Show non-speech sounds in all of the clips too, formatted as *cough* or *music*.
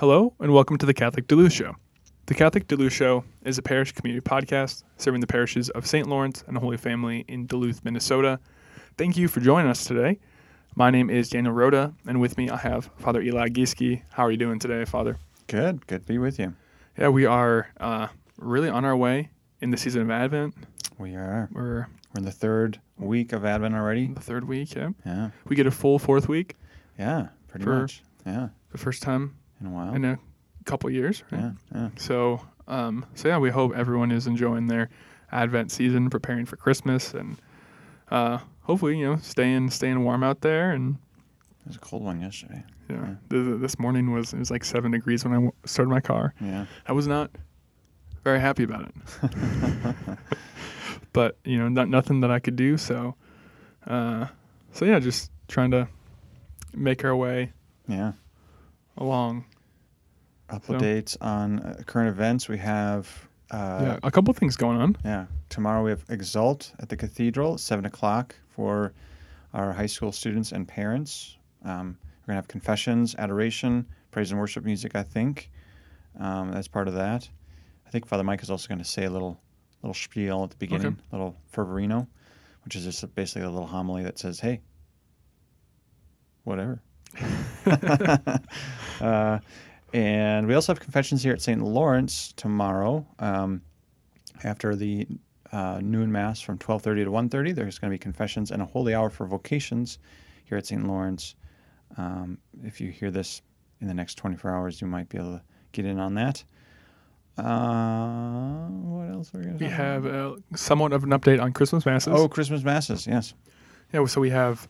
Hello, and welcome to the Catholic Duluth Show. The Catholic Duluth Show is a parish community podcast serving the parishes of St. Lawrence and the Holy Family in Duluth, Minnesota. Thank you for joining us today. My name is Daniel Rhoda, and with me I have Father Eli Gieske. How are you doing today, Father? Good. Good to be with you. Yeah, we are uh, really on our way in the season of Advent. We are. We're We're in the third week of Advent already. the third week, yeah. Yeah. We get a full fourth week, Yeah. Pretty For- much. Yeah. the first time In a while. in a couple years. right? yeah. Yeah. So, um, so yeah, we hope everyone is enjoying their Advent season, preparing for Christmas, and uh, hopefully, you know, staying staying warm out there. And It was a cold one yesterday. Yeah. th- this morning was it was like seven degrees when I w- started my car. Yeah. I was not very happy about it, *laughs* but you know, not nothing that I could do. So, uh, so yeah, just trying to make our way yeah. Along. Updates on uh, current events. We have. Uh, yeah, a couple things going on. yeah. Tomorrow we have Exalt at the Cathedral, 7 o'clock for our high school students and parents. Um, we're going to have confessions, adoration, praise and worship music, I think. Um, that's part of that. I think Father Mike is also going to say a little little spiel at the beginning, a little fervorino, which is just basically a little homily that says, hey, whatever. *laughs* uh, and we also have confessions here at St. Lawrence tomorrow. Um, after the uh, noon mass from 12:30 to 1:30, there's going to be confessions and a holy hour for vocations here at St. Lawrence. Um, if you hear this in the next 24 hours, you might be able to get in on that. Uh, what else are we going to We have uh, somewhat of an update on Christmas masses. Oh, Christmas masses. Yes. Yeah, so we have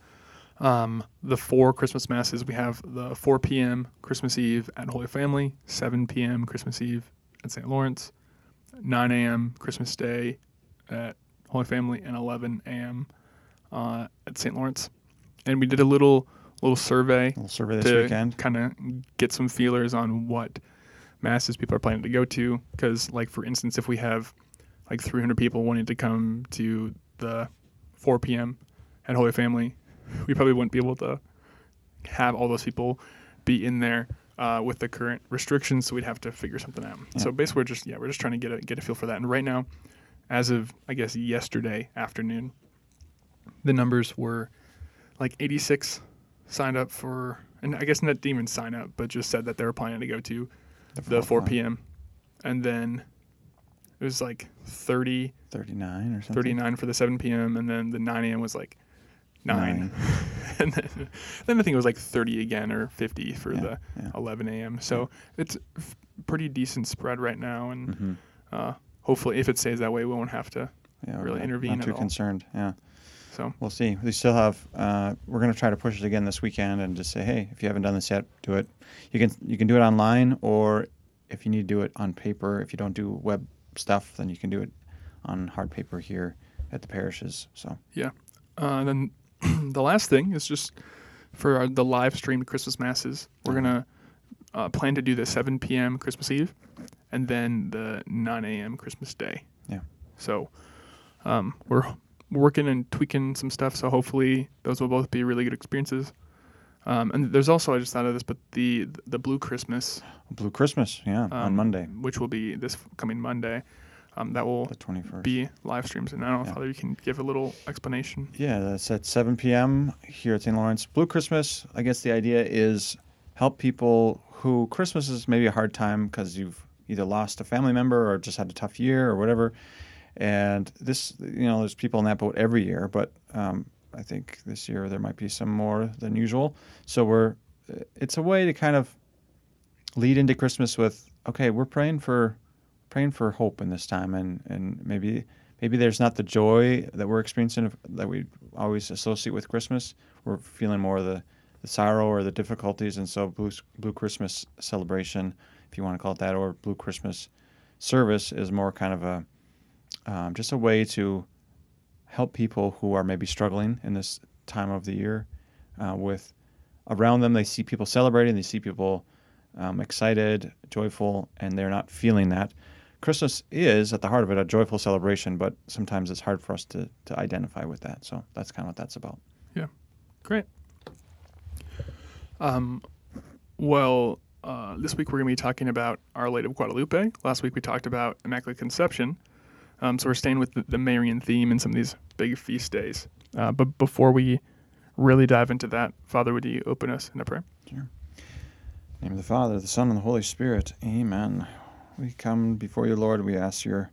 um, the four Christmas masses. We have the 4 p.m. Christmas Eve at Holy Family, 7 p.m. Christmas Eve at St. Lawrence, 9 a.m. Christmas Day at Holy Family, and 11 a.m. Uh, at St. Lawrence. And we did a little little survey little survey this to weekend. kind of get some feelers on what masses people are planning to go to. Because, like for instance, if we have like 300 people wanting to come to the 4 p.m. at Holy Family, *laughs* we probably wouldn't be able to have all those people be in there uh, with the current restrictions. So we'd have to figure something out. Yeah. So basically, we're just yeah, we're just trying to get a get a feel for that. And right now, as of I guess yesterday afternoon, the numbers were like 86 signed up for, and I guess not didn't sign up, but just said that they were planning to go to the 4 p.m. And then it was like 30, 39 or something. 39 for the 7 p.m. And then the 9 a.m. was like 9. Nine. *laughs* and then, then I think it was like 30 again or 50 for Yeah, the yeah. 11 a.m. So it's f- pretty decent spread right now. And Mhm. uh, hopefully, if it stays that way, we won't have to. Really not, intervene Not too all. concerned. Yeah. So We'll see. We still have. Uh, we're going to try to push it again this weekend and just say, hey, if you haven't done this yet, do it. You can you can do it online, or if you need to do it on paper. If you don't do web stuff, then you can do it on hard paper here at the parishes. So yeah. Uh, and then *clears throat* the last thing is just for our, the live streamed Christmas masses. We're gonna uh, plan to do the 7 p.m. Christmas Eve, and then the 9 a.m. Christmas Day. Yeah. So um, we're working and tweaking some stuff. So hopefully those will both be really good experiences. Um, and there's also I just thought of this, but the the Blue Christmas Blue Christmas, yeah, on um, Monday, which will be this coming Monday, um, that will the twenty first. be live streams. And I don't know Yeah. if you can give a little explanation. Yeah, that's at 7 p.m. here at St. Lawrence. Blue Christmas, I guess the idea is help people who Christmas is maybe a hard time because you've either lost a family member or just had a tough year or whatever. And this, you know, there's people in that boat every year, but um, I think this year there might be some more than usual. So we're, it's a way to kind of lead into Christmas with, okay, we're praying for, praying for hope in this time, and and maybe maybe there's not the joy that we're experiencing that we always associate with Christmas. We're feeling more the, the sorrow or the difficulties, and so Blue Blue Christmas celebration, if you want to call it that, or Blue Christmas service is more kind of a um, just a way to help people who are maybe struggling in this time of the year uh, with around them they see people celebrating they see people um, excited joyful and they're not feeling that christmas is at the heart of it a joyful celebration but sometimes it's hard for us to, to identify with that so that's kind of what that's about Yeah, Great. Um, well, uh, this week we're going to be talking about Our Lady of Guadalupe. Last week we talked about Immaculate Conception. Um, so we're staying with the, the Marian theme and some of these big feast days. Uh, but before we really dive into that, Father, would you open us in a prayer? Sure. Name of the Father, the Son, and the Holy Spirit. Amen. We come before you, Lord. We ask your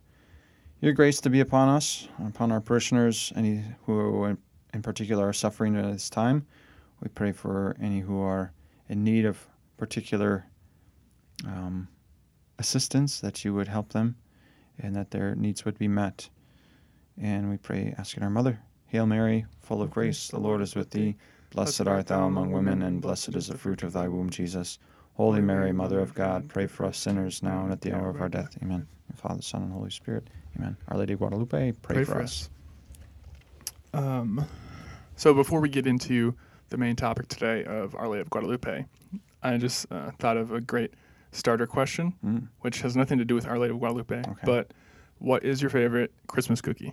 your grace to be upon us, upon our parishioners, any who in, in particular are suffering at this time. We pray for any who are in need of particular um, assistance, that you would help them and that their needs would be met. And we pray, asking our Mother, Hail Mary, full of grace, the Lord is with thee. Blessed art thou among women, and blessed is the fruit of thy womb, Jesus. Holy Mary, Mother of God, pray for us sinners now and at the hour of our death. Amen. Father, Son, and Holy Spirit. Amen. Our Lady of Guadalupe, pray, Pray for, for us. Um, so before we get into the main topic today of Our Lady of Guadalupe, I just uh, thought of a great starter question, Mm. which has nothing to do with Our Lady of Guadalupe. But what is your favorite Christmas cookie?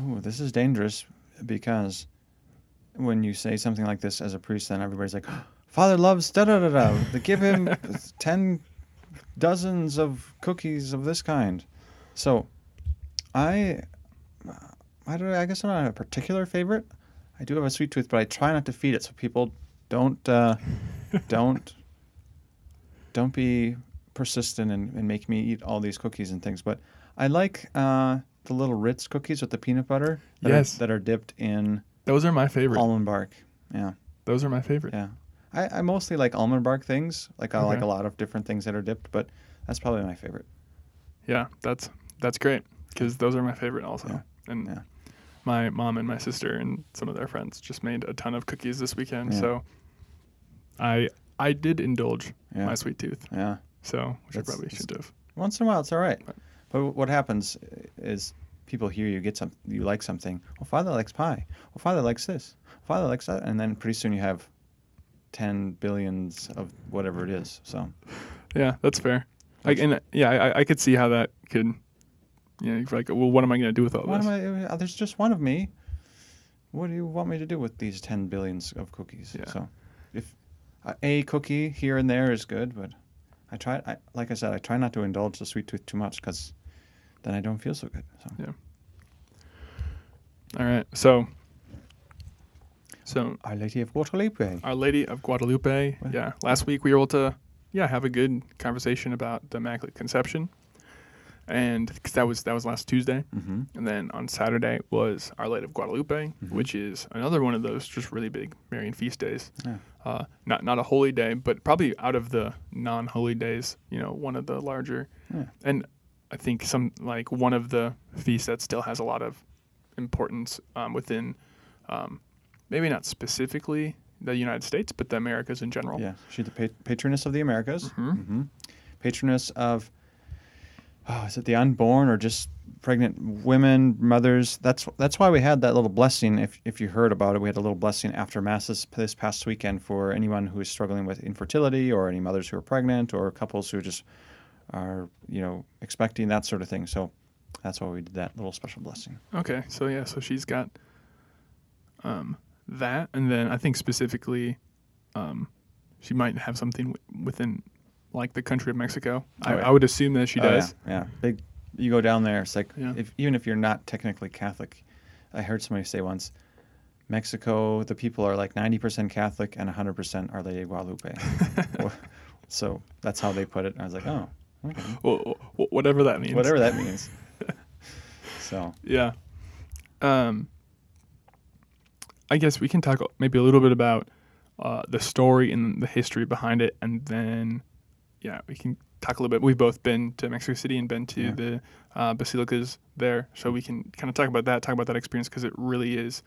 Oh, this is dangerous because when you say something like this as a priest, then everybody's like, Father loves da da da da. They give him *laughs* ten dozens of cookies of this kind. So, I, I don't. I guess I don't have a particular favorite. I do have a sweet tooth, but I try not to feed it so people don't uh, *laughs* don't don't be persistent and, and make me eat all these cookies and things. But I like uh, the little Ritz cookies with the peanut butter that, Yes. are, that are dipped in Those are my favorite. almond bark. Yeah, Those are my favorite. yeah. I, I mostly like almond bark things. Like I like a lot of different things that are dipped, but that's probably my favorite. Yeah, that's that's great because those are my favorite also. Yeah. And Yeah. my mom and my sister and some of their friends just made a ton of cookies this weekend. Yeah. So I I did indulge my sweet tooth. Yeah. So which That's- I probably should have. Once in a while, it's all right. Right. But what happens is people hear you get some, you like something. Well, father likes pie. Well, father likes this. Father likes that, and then pretty soon you have ten billions of whatever it is. So Yeah, that's fair. Like and yeah, I, I could see how that could. You know, like, well, what am I going to do with all what this? am I? uh, There's just one of me. What do you want me to do with these ten billions of cookies? Yeah. So, if uh, a cookie here and there is good, but I try. I, like I said, I try not to indulge the sweet tooth too much because then I don't feel so good. So. Yeah. All right, so. So Our Lady of Guadalupe. Our Lady of Guadalupe. Well- Yeah. Last week we were able to, yeah, have a good conversation about the Immaculate Conception, and because that was that was last Tuesday, Mm-hmm. and then on Saturday was Our Lady of Guadalupe, Mhm. which is another one of those just really big Marian feast days. Yeah. Uh, not not a holy day, but probably out of the non-holy days, you know, one of the larger, Yeah. and I think some like one of the feasts that still has a lot of importance um, within, um, maybe not specifically the United States, but the Americas in general. Yeah, she's the pa- patroness of the Americas. Mhm. hmm Patroness of, oh, is it the unborn or just pregnant women, mothers? That's that's why we had that little blessing. If if you heard about it, we had a little blessing after mass this, this past weekend for anyone who is struggling with infertility or any mothers who are pregnant or couples who just are you know expecting that sort of thing. So that's why we did that little special blessing. Okay, so yeah, so she's got um, that, and then I think specifically, um, she might have something w- within like the country of Mexico. I, Oh, yeah. I would assume that she Oh, yeah, does. Yeah, big. You go down there, it's like Yeah. if even if you're not technically Catholic, I heard somebody say once, Mexico, the people are like 90% Catholic and 100% Our Lady of Guadalupe. *laughs* So that's how they put it. And I was like, oh, okay. Well, whatever that means. whatever that means. *laughs* so Yeah. Um, I guess we can talk maybe a little bit about uh, the story and the history behind it, and then, yeah, we can talk a little bit. We've both been to Mexico City and been to Yeah. the uh, basilicas there, so we can kind of talk about that, talk about that experience because it really is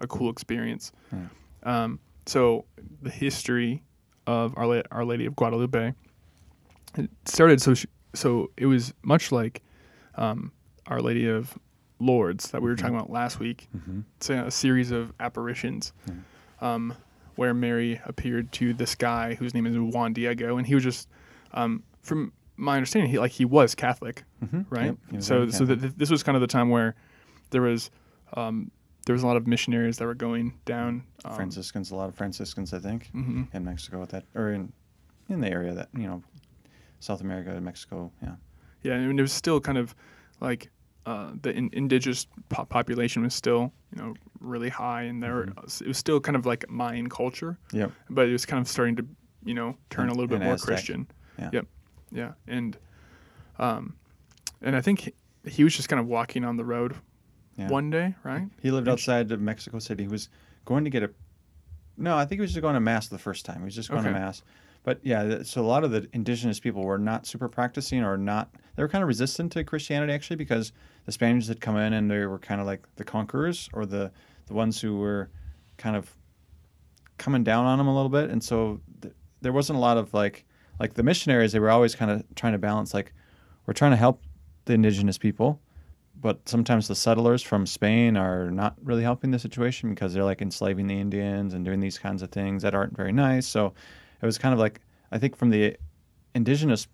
a cool experience. Yeah. Um, so the history of Our, La- Our Lady of Guadalupe it started so she, so it was much like um, Our Lady of Lourdes that we were talking about last week. mhm. It's a, a series of apparitions um, where Mary appeared to this guy whose name is Juan Diego, and he was just, um, from my understanding, he like he was Catholic, Mhm. right? Yep, so so Catholic. th- this was kind of the time where there was um, there was a lot of missionaries that were going down. Um, Franciscans, a lot of Franciscans, I think, mhm. in Mexico with that, or in in the area that you know, South America, Mexico. Yeah. Yeah, and it was still kind of like uh, the in- indigenous po- population was still you know really high, and there it was still kind of like Mayan culture, Yep. but it was kind of starting to you know turn a little bit and more Aztec. Christian. Yeah. Yep. Yeah, and um, and I think he, he was just kind of walking on the road Yeah. one day, right? He lived And- outside of Mexico City. He was going to get a. No, I think he was just going to mass the first time. He was just going Okay. to mass. But yeah, so a lot of the indigenous people were not super practicing or not. They were kind of resistant to Christianity actually because the Spaniards had come in and they were kind of like the conquerors or the the ones who were kind of coming down on them a little bit. And so th- there wasn't a lot of like like the missionaries. They were always kind of trying to balance like we're trying to help the indigenous people, but sometimes the settlers from Spain are not really helping the situation because they're like enslaving the Indians and doing these kinds of things that aren't very nice. So it was kind of like I think from the indigenous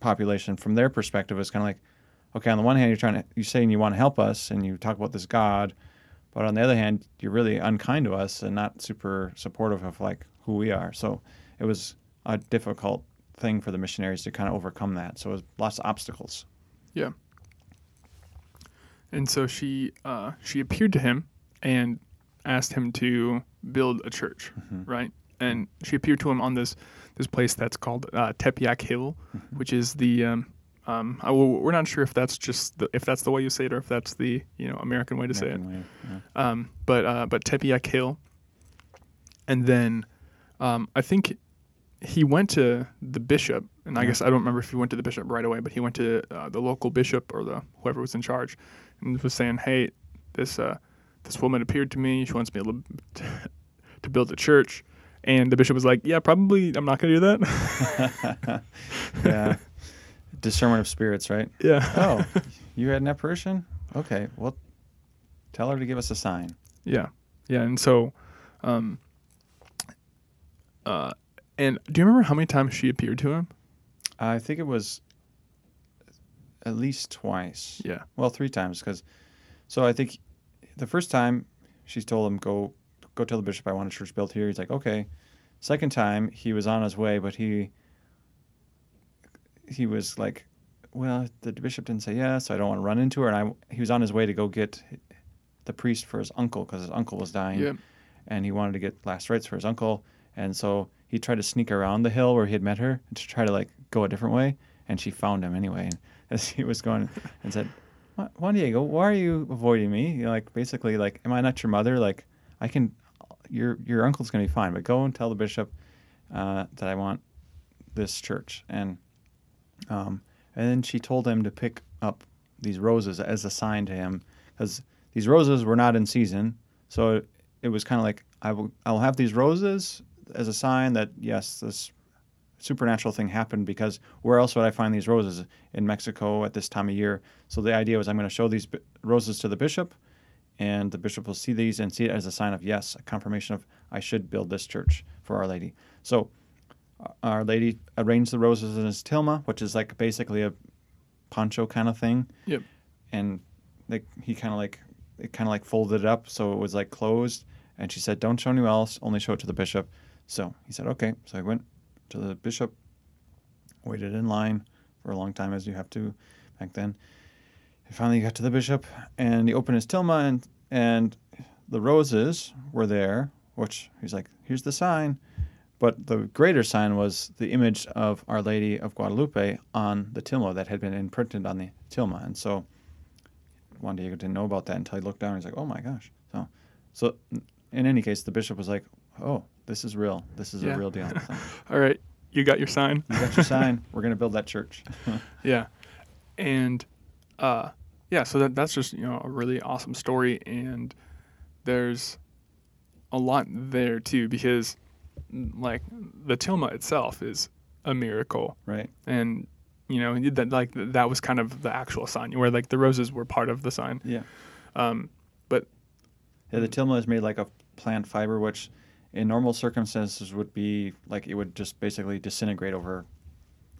population, from their perspective, it's kind of like, okay, on the one hand, you're trying to you're saying you want to help us and you talk about this God, but on the other hand, you're really unkind to us and not super supportive of like who we are. So it was a difficult thing for the missionaries to kind of overcome that. So it was lots of obstacles. Yeah. And so she uh, she appeared to him and asked him to build a church, Mm-hmm. right? And she appeared to him on this this place that's called uh, Tepeyac Hill, Mm-hmm. which is the um, um, I, we're not sure if that's just the, if that's the way you say it or if that's the you know American way to say it. Way, yeah. Um, but uh, but Tepeyac Hill, and then um, I think he went to the bishop, and I guess I don't remember if he went to the bishop right away, but he went to uh, the local bishop or the whoever was in charge, and was saying, "Hey, this uh, this woman appeared to me. She wants me to, *laughs* to build a church." And the bishop was like, "Yeah, probably. I'm not going to do that." *laughs* yeah. Discernment of spirits, right? yeah. Oh, *laughs* you had an apparition? Okay, well, tell her to give us a sign. Yeah, yeah, and so, um, uh, and do you remember how many times she appeared to him? I think it was at least twice. Yeah. Well, three times because. So I think the first time she's told him go go tell the bishop I want a church built here. He's like okay. Second time he was on his way, but he he was like, well, the bishop didn't say yes, so I don't want to run into her. And I he was on his way to go get the priest for his uncle because his uncle was dying. Yeah. and he wanted to get last rites for his uncle. And so he tried to sneak around the hill where he had met her to try to like go a different way. And she found him anyway. And *laughs* as he was going and said, Juan Diego, why are you avoiding me? You know, like basically like, am I not your mother? Like I can, your your uncle's gonna be fine, but go and tell the bishop uh, that I want this church. And um, and then she told him to pick up these roses as a sign to him because these roses were not in season. So it was kind of like I will I'll have these roses as a sign that yes this supernatural thing happened because where else would I find these roses in Mexico at this time of year? So the idea was I'm going to show these roses to the bishop, and the bishop will see these and see it as a sign of yes, a confirmation of I should build this church for Our Lady. So uh, Our Lady arranged the roses in his tilma, which is like basically a poncho kind of thing. Yep. And like he kind of like it kind of like folded it up so it was like closed. And she said, "Don't show anyone else. Only show it to the bishop." So he said, "Okay." So he went to the bishop, waited in line for a long time, as you have to back then. He finally got to the bishop, and he opened his tilma, and and the roses were there. Which he's like, "Here's the sign." But the greater sign was the image of Our Lady of Guadalupe on the tilma that had been imprinted on the tilma. And so Juan Diego didn't know about that until he looked down. He's like, "Oh my gosh!" So, so in any case, the bishop was like, "Oh, this is real. This is Yeah. a real deal. *laughs* So, All right, you got your sign. you got your sign. We're gonna build that church." *laughs* Yeah, and uh, yeah, so that that's just you know a really awesome story, and there's a lot there too because mm, like the tilma itself is a miracle, right. and you know that like that was kind of the actual sign where like the roses were part of the sign. Yeah. Um, but Yeah, the tilma is made like a plant fiber, which in normal circumstances would be like it would just basically disintegrate over,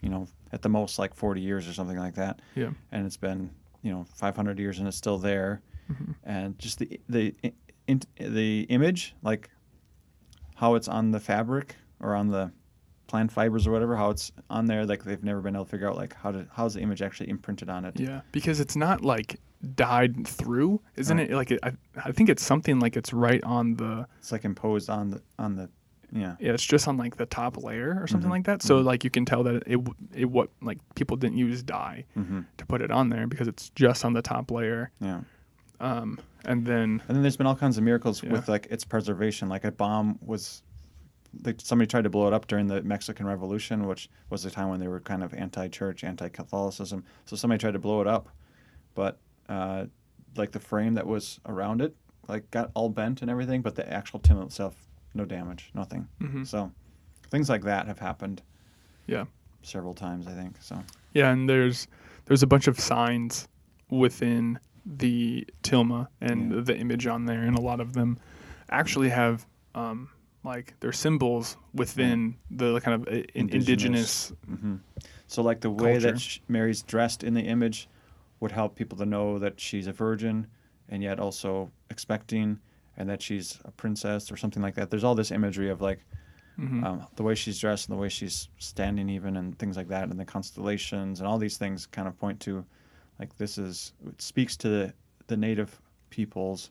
you know, at the most like 40 years or something like that. yeah, And it's been, you know, 500 years and it's still there. Mhm. And just the the in, the image, like how it's on the fabric or on the plant fibers or whatever, how it's on there. Like they've never been able to figure out like how to how's the image actually imprinted on it. Yeah, because it's not like dyed through, isn't Right. it? Like it, I, I think it's something like it's right on the It's like imposed on the on the yeah. yeah, it's just on like the top layer or something Mhm. like that. So Mhm. like you can tell that it it what like people didn't use dye hmm to put it on there because it's just on the top layer. Yeah. Um, and then And then there's been all kinds of miracles Yeah. with like its preservation. Like a bomb was, like somebody tried to blow it up during the Mexican Revolution, which was the time when they were kind of anti-church, anti-Catholicism. So somebody tried to blow it up, but uh, like the frame that was around it, like got all bent and everything, but the actual tin itself, no damage, nothing. mhm. So things like that have happened. Yeah. Several times, I think. So yeah, and there's there's a bunch of signs within the tilma and Yeah. the image on there, and a lot of them actually have um, like their symbols within the kind of in- Indigenous. indigenous. hmm So, like the way Culture. that Mary's dressed in the image would help people to know that she's a virgin and yet also expecting and that she's a princess or something like that. There's all this imagery of like Mhm. um, the way she's dressed and the way she's standing, even, and things like that, and the constellations and all these things kind of point to like this is, it speaks to the, the native peoples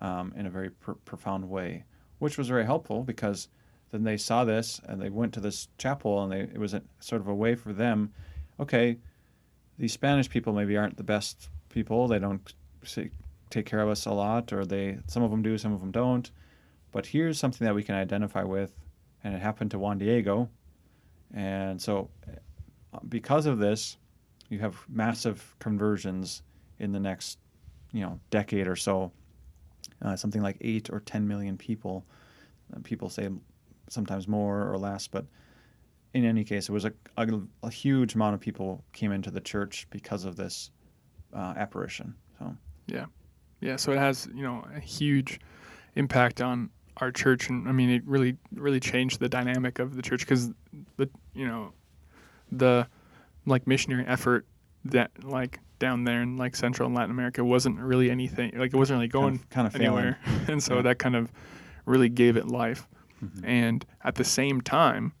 um, in a very pr- profound way, which was very helpful because then they saw this and they went to this chapel and they, it was a, sort of a way for them okay these spanish people maybe aren't the best people they don't say, take care of us a lot or they some of them do some of them don't. But here's something that we can identify with and it happened to juan diego. And so uh, because of this you have massive conversions in the next you know decade or so. Uh, something like eight or ten million people uh, people say sometimes more or less, but in any case, it was a, a, a huge amount of people came into the church because of this uh, apparition. So. Yeah, so it has you know a huge impact on our church, and I mean it really really changed the dynamic of the church because the you know the like missionary effort that like down there in like Central and Latin America wasn't really anything like it wasn't really going kind of, kind of anywhere, *laughs* and so Yeah. that kind of really gave it life. Mhm. And at the same time,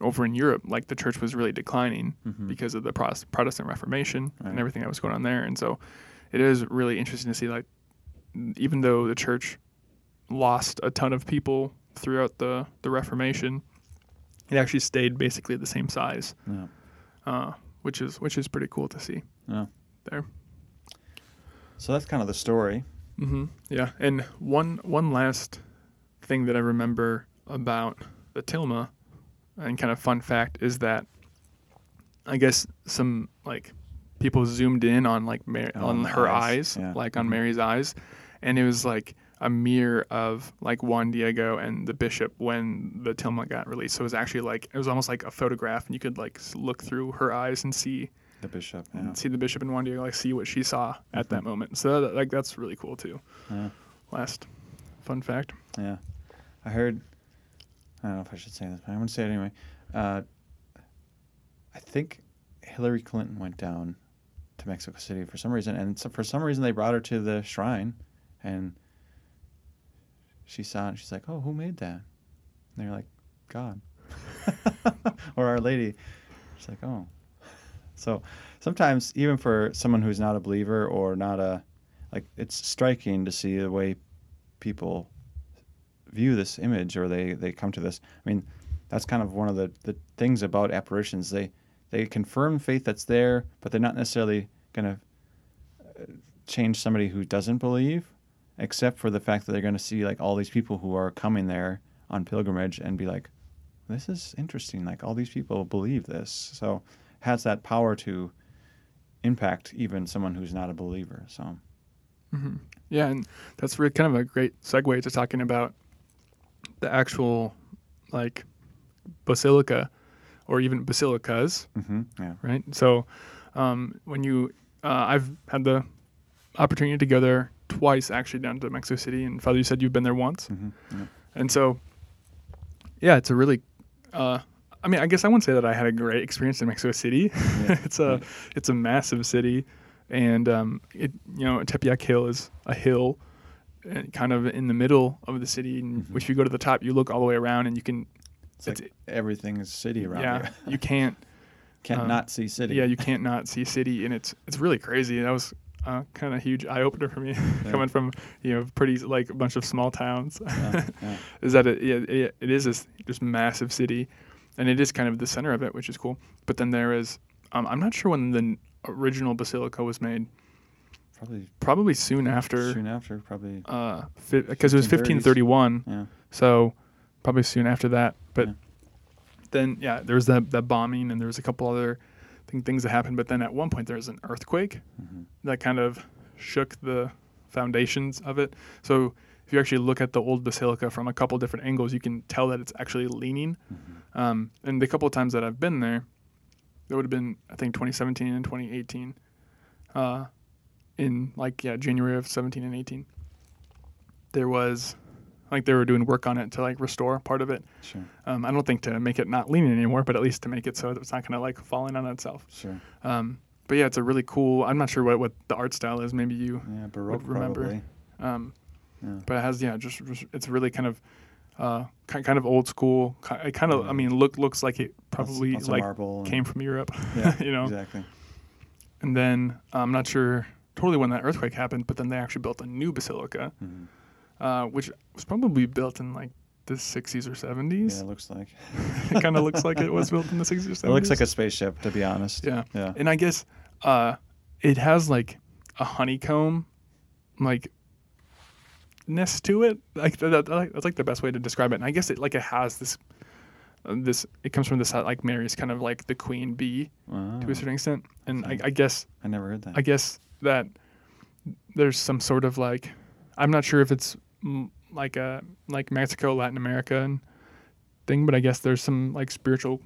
over in Europe, like the church was really declining Mhm. because of the Protestant Reformation Right. and everything that was going on there. And so it is really interesting to see, like, even though the church lost a ton of people throughout the, the Reformation, it actually stayed basically the same size, Yeah. uh, which is which is pretty cool to see. Yeah. There. So that's kind of the story. hmm Yeah, and one one last thing that I remember about the Tilma, and kind of fun fact is that I guess some like people zoomed in on like Mar- Oh, on her eyes, eyes, yeah. like on Mhm. Mary's eyes, and it was like a mirror of like Juan Diego and the bishop when the Tilma got released. So it was actually like it was almost like a photograph, and you could like look through her eyes and see The bishop. Yeah. see the bishop and Juan Diego, like see what she saw at that moment. So that, like that's really cool too. Yeah. Last fun fact. Yeah. I heard. I don't know if I should say this, but I'm going to say it anyway. Uh, I think Hillary Clinton went down to Mexico City for some reason, and so for some reason they brought her to the shrine, and she saw it. And she's like, "Oh, who made that?" And they're like, "God," *laughs* or Our Lady. She's like, "Oh." So sometimes, even for someone who's not a believer or not a, like, it's striking to see the way people view this image or they, they come to this. I mean, that's kind of one of the, the things about apparitions. They they confirm faith that's there, but they're not necessarily going to uh, change somebody who doesn't believe, except for the fact that they're going to see like all these people who are coming there on pilgrimage and be like, this is interesting. Like all these people believe this, so has that power to impact even someone who's not a believer. So hmm Yeah, and that's really kind of a great segue to talking about the actual like basilica or even basilicas, hmm yeah, right? So um, when you, uh, I've had the opportunity to go there twice actually down to Mexico City, and Father, you said you've been there once, hmm yeah. and so yeah, it's a really. Uh, I mean, I guess I wouldn't say that I had a great experience in Mexico City. Yeah, *laughs* it's a right. it's a massive city, and um, it you know Tepeyac Hill is a hill, kind of in the middle of the city. And Mhm. if you go to the top, you look all the way around, and you can It's like everything is city around yeah, you. you can't. *laughs* Can't um, not see city. Yeah, you can't not see city, and it's it's really crazy. That was uh, kind of huge eye opener for me, *laughs* coming from you know pretty like a bunch of small towns. Yeah, yeah. *laughs* is that it, yeah, it, it is this just massive city, and it is kind of the center of it, which is cool. But then there is, um, I'm not sure when the original basilica was made. Probably Probably soon after, soon after. Probably. uh, because it was 1531. Yeah. So probably soon after that. But Yeah. then yeah, there was that that bombing, and there was a couple other thing, things that happened. But then at one point there was an earthquake Mhm. that kind of shook the foundations of it. So if you actually look at the old basilica from a couple different angles, you can tell that it's actually leaning. Mhm. Um, and the couple of times that I've been there, that would have been I think 2017 and 2018, uh, in like yeah January of 17 and 18. There was, like they were doing work on it to like restore part of it. Sure. Um, I don't think to make it not leaning anymore, but at least to make it so that it's not gonna like falling on itself. Sure. Um, but yeah, it's a really cool. I'm not sure what, what the art style is. Maybe you Yeah. Baroque. remember. Probably. um, Yeah. but it has yeah, just, just it's really kind of uh, kind of old school. It kind of I mean look looks like it probably lots of like came from Europe. Yeah. *laughs* you know. Exactly. And then I'm not sure totally when that earthquake happened, but then they actually built a new basilica, Mhm. Uh, which was probably built in like the 60s or 70s. Yeah. 70s. It looks like. *laughs* it kind of looks like it was built in the 60s or 70s. It looks like a spaceship, to be honest. yeah. Yeah. And I guess uh, it has like a honeycomb, like ness to it. Like that, that- that's like the best way to describe it. And I guess it like it has this, uh, this it comes from this like Mary's kind of like the queen bee to a certain extent. And I. I guess I never heard that. I guess that there's some sort of like I'm not sure if it's like a like Mexico, Latin America and thing, but I guess there's some like spiritual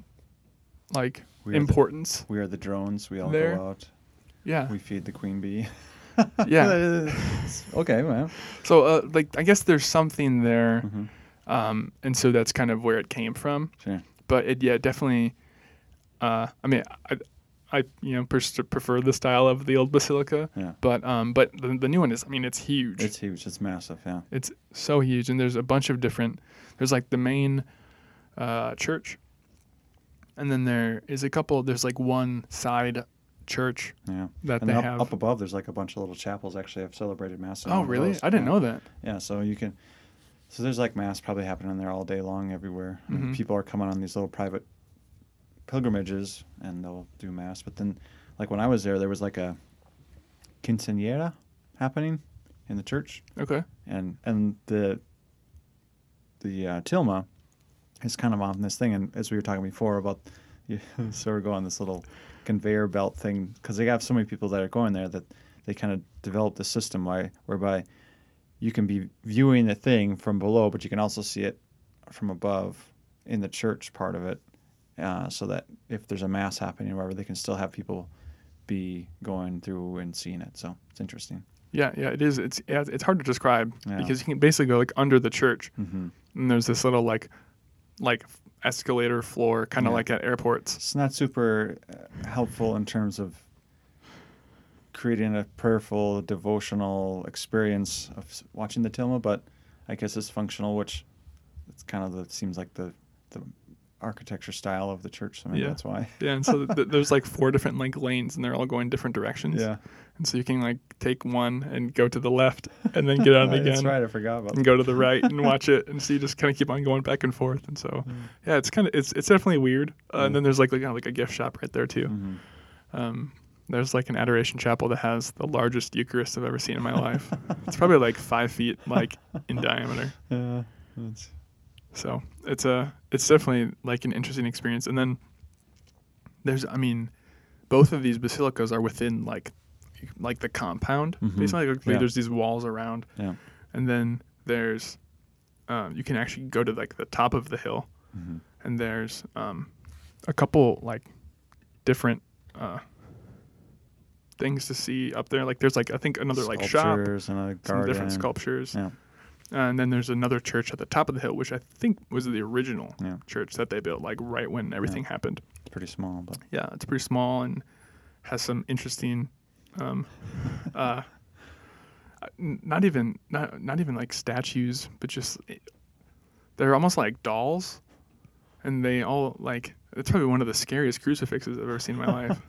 like we, are the, importance. we are the drones. We all there. go out. Yeah. We feed the queen bee. *laughs* Yeah. *laughs* okay, well. So uh, like I guess there's something there, hmm um, and so that's kind of where it came from. Sure. But it yeah definitely. Uh, I mean I, I you know pers- prefer the style of the old basilica, Yeah. but um but the, the new one is I mean it's huge. It's huge. It's massive. Yeah. It's so huge, and there's a bunch of different. There's like the main uh, church, and then there is a couple. There's like one side church Yeah. that And they up, have. up above, there's like a bunch of little chapels actually have celebrated mass. oh really? those. I didn't Yeah. know that. Yeah, so you can. So there's like mass probably happening there all day long everywhere. Mhm. People are coming on these little private pilgrimages and they'll do mass. But then, like when I was there, there was like a quinceañera happening in the church, Okay. and and the the uh, tilma is kind of on this thing. And as we were talking before about, you sort of go on this little conveyor belt thing because they have so many people that are going there that they kind of developed a system why, whereby you can be viewing the thing from below, but you can also see it from above in the church part of it, uh, so that if there's a mass happening or whatever, they can still have people be going through and seeing it. So it's interesting. Yeah, yeah, it is. It's yeah, it's hard to describe Yeah. because you can basically go like under the church, hmm and there's this little like, like escalator floor, kind of Yeah. like at airports. It's not super uh, helpful in terms of creating a prayerful, devotional experience of watching the Tilma, but I guess it's functional, which it's kind of the seems like the the architecture style of the church. So maybe Yeah. that's why. Yeah, and so th- there's like four *laughs* different like lanes, and they're all going different directions. Yeah, and so you can like take one and go to the left, and then get *laughs* on it that's right. I forgot about and that. go to the right and watch it, *laughs* and so you just kind of keep on going back and forth, and so yeah, it's kind of it's it's definitely weird. Uh, And then there's like like, you know, like a gift shop right there too. Mhm. Um, there's like an adoration chapel that has the largest Eucharist I've ever seen in my life. it's probably like five feet like in diameter. Yeah, that's, So it's a it's definitely like an interesting experience. And then there's I mean, both of these basilicas are within like like the compound. Mhm. Basically, like, Yeah. there's these walls around, yeah. and then there's um, you can actually go to like the top of the hill, Mhm. and there's um, a couple like different uh, things to see up there. Like there's like I think another like shop, and a some different sculptures. Yeah. And then there's another church at the top of the hill, which I think was the original Yeah. church that they built, like right when everything happened. It's pretty small, but Yeah, it's pretty small and has some interesting, um, *laughs* uh, not even not not even like statues, but just they're almost like dolls, and they all like it's probably one of the scariest crucifixes I've ever seen in my life. *laughs*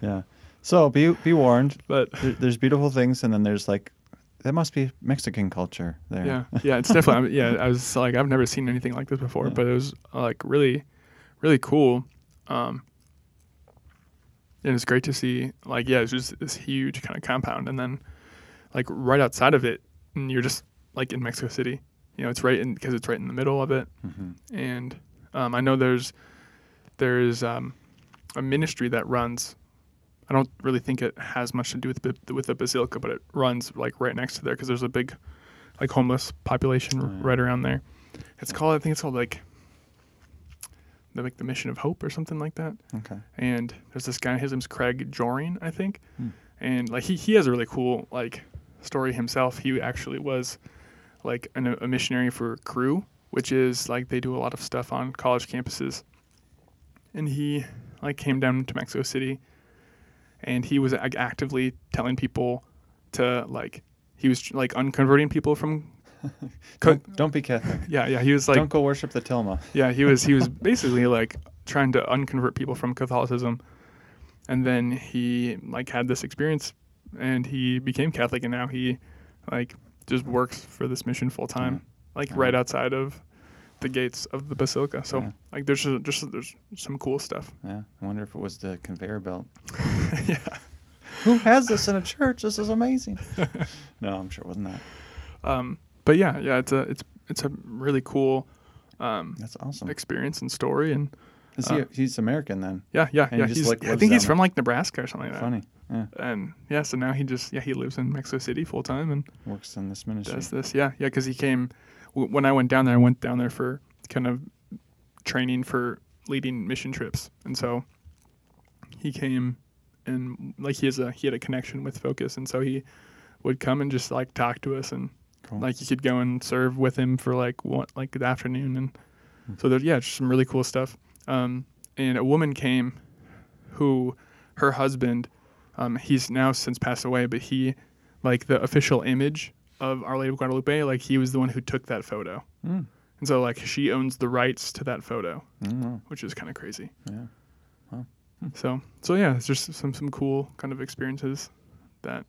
Yeah. So be be warned. But There, there's beautiful things, and then there's like that must be Mexican culture there. yeah, *laughs* yeah, it's definitely yeah. I was like I've never seen anything like this before, Yeah. but it was uh, like really, really cool. Um, and it's great to see like yeah, it's just this huge kind of compound, and then like right outside of it, and you're just like in Mexico City. You know, it's right in because it's right in the middle of it, hmm and um, I know there's there's um, a ministry that runs. I don't really think it has much to do with the, with the basilica, but it runs like right next to there because there's a big like homeless population Oh, yeah. right around there. It's called I think it's called like the like the Mission of Hope or something like that. Okay. And there's this guy, his name's Craig Joring, I think, Hmm. and like he he has a really cool like story himself. He actually was like an, a missionary for Cru, which is like they do a lot of stuff on college campuses. And he like came down to Mexico City, and he was like, actively telling people to like he was like unconverting people from. *laughs* Co- Don't, don't be Catholic. yeah, yeah, he was like don't go worship the Tilma. yeah, he was he was *laughs* basically like trying to unconvert people from Catholicism, and then he like had this experience, and he became Catholic, and now he like just works for this mission full time, Yeah. like Yeah. right outside of the gates of the basilica. So Yeah. like there's just, just there's some cool stuff. Yeah. I wonder if it was the conveyor belt. *laughs* yeah. Who has this in a church? This is amazing. *laughs* no, I'm sure it wasn't that. Um, but yeah, yeah, it's a it's it's a really cool um, That's awesome. experience and story, and Is he, uh, he's American then. yeah, yeah, And yeah. He's, like, I think he's from like Nebraska or something like that. Funny. Yeah. and yeah, so now he just yeah he lives in Mexico City full time and Works in this ministry. does this. Yeah, yeah, because he came when I went down there. I went down there for kind of training for leading mission trips, and so he came and like he has a he had a connection with Focus, and so he would come and just like talk to us, and Cool. like you could go and serve with him for like one like the afternoon, and Hmm. so there's yeah, just some really cool stuff. Um, and a woman came who her husband um, he's now since passed away, but he, like the official image of Our Lady of Guadalupe, like he was the one who took that photo. Mm. And so like she owns the rights to that photo, Mm, which is kind of crazy. yeah. So so yeah, it's just some some cool kind of experiences that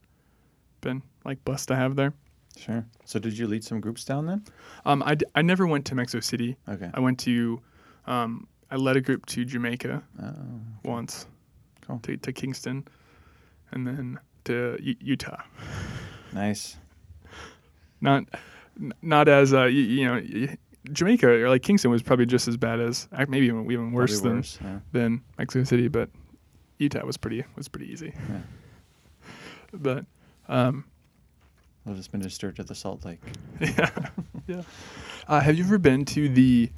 been like blessed to have there. Sure. So did you lead some groups down then? Um, I, d- I never went to Mexico City. Okay. I went to, um, I led a group to Jamaica Oh, once, Cool. to, to Kingston, and then to U- Utah. nice. Not not as uh, you, you know Jamaica or like Kingston was probably just as bad as maybe even, even worse Probably than worse, yeah. than Mexico City, but Utah was pretty was pretty easy. Yeah. *laughs* But um, I'll just minister to the Salt Lake. *laughs* yeah, yeah. Uh, have you ever been to the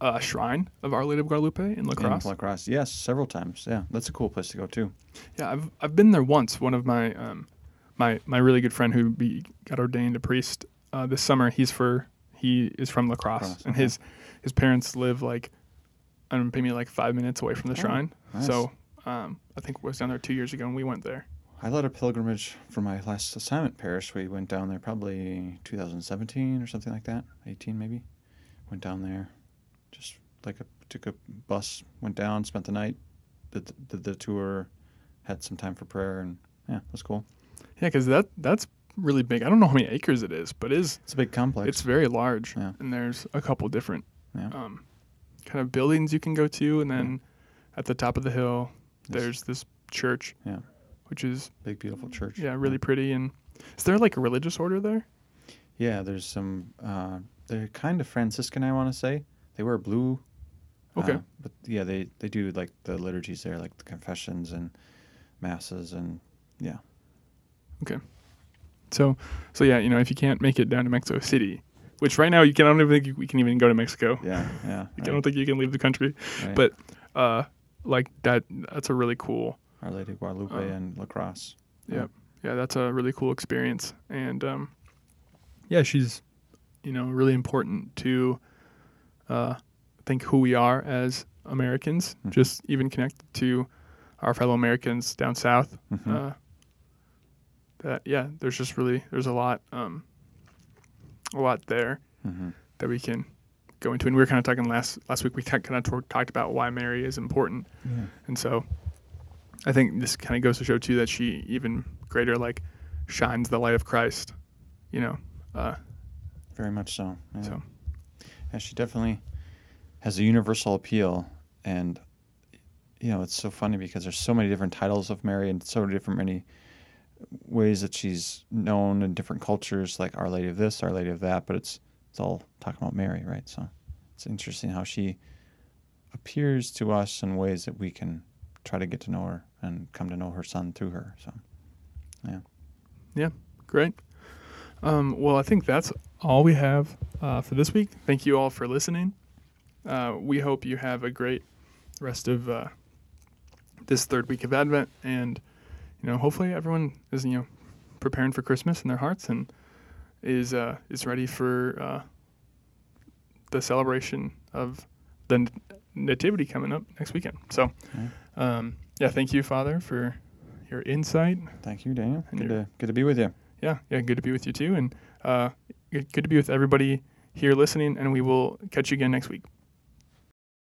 uh, shrine of Our Lady of Guadalupe in La Crosse? In La Crosse. Yes, several times. Yeah, that's a cool place to go too. Yeah, I've I've been there once. One of my um, my my really good friend who be, got ordained a priest uh, this summer. He's for he is from La Crosse, Crosse, and okay. his his parents live like I don't know, maybe like five minutes away from the Oh, shrine. nice. So um, I think I was down there two years ago, and we went there. I led a pilgrimage for my last assignment parish. We went down there probably 2017 or something like that, 18 maybe. Went down there, just like a took a bus, went down, spent the night, did the, did the tour, had some time for prayer, and yeah, it was cool. Yeah, because that that's really big. I don't know how many acres it is, but it is It's a big complex. it's very large, Yeah. and there's a couple different Yeah. um, kind of buildings you can go to, and then at the top of the hill, there's this church, Yeah. which is big, beautiful church. Yeah, really pretty. And is there like a religious order there? Yeah, there's some. Uh, they're kind of Franciscan, I want to say. They wear blue. Okay. uh, but yeah, they they do like the liturgies there, like the confessions and masses, and yeah. So, so yeah, you know, if you can't make it down to Mexico City, which right now you can, I don't even think we can even go to Mexico. Yeah, yeah. *laughs* I don't think you can leave the country. right. But, uh, like that, that's a really cool. Our Lady Guadalupe um, and La Crosse. Yeah, yeah, that's a really cool experience. And um, yeah, she's, you know, really important to, uh, think who we are as Americans. Mhm. Just even connected to our fellow Americans down south. Mhm. uh, that yeah there's just really there's a lot um a lot there Mhm. that we can go into. And we were kind of talking last last week. We kind of talked about why Mary is important, Yeah. and so I think this kind of goes to show too that she even greater like shines the light of Christ. You know, uh, Very much so. Yeah. so Yeah, she definitely has a universal appeal, and you know it's so funny because there's so many different titles of Mary and so different many ways that she's known in different cultures, like Our Lady of this, Our Lady of that. But it's it's all talking about Mary, right? So it's interesting how she appears to us in ways that we can try to get to know her and come to know her son through her. So yeah, yeah, great. Um, well, I think that's all we have uh, for this week. Thank you all for listening. Uh, we hope you have a great rest of uh, this third week of Advent, and you know, hopefully everyone is you know preparing for Christmas in their hearts and is uh, is ready for uh, the celebration of the nativity coming up next weekend. So, um, yeah, thank you, Father, for your insight. thank you, Daniel. And Good to good to be with you. Yeah, yeah, good to be with you too, and uh, good to be with everybody here listening. And we will catch you again next week.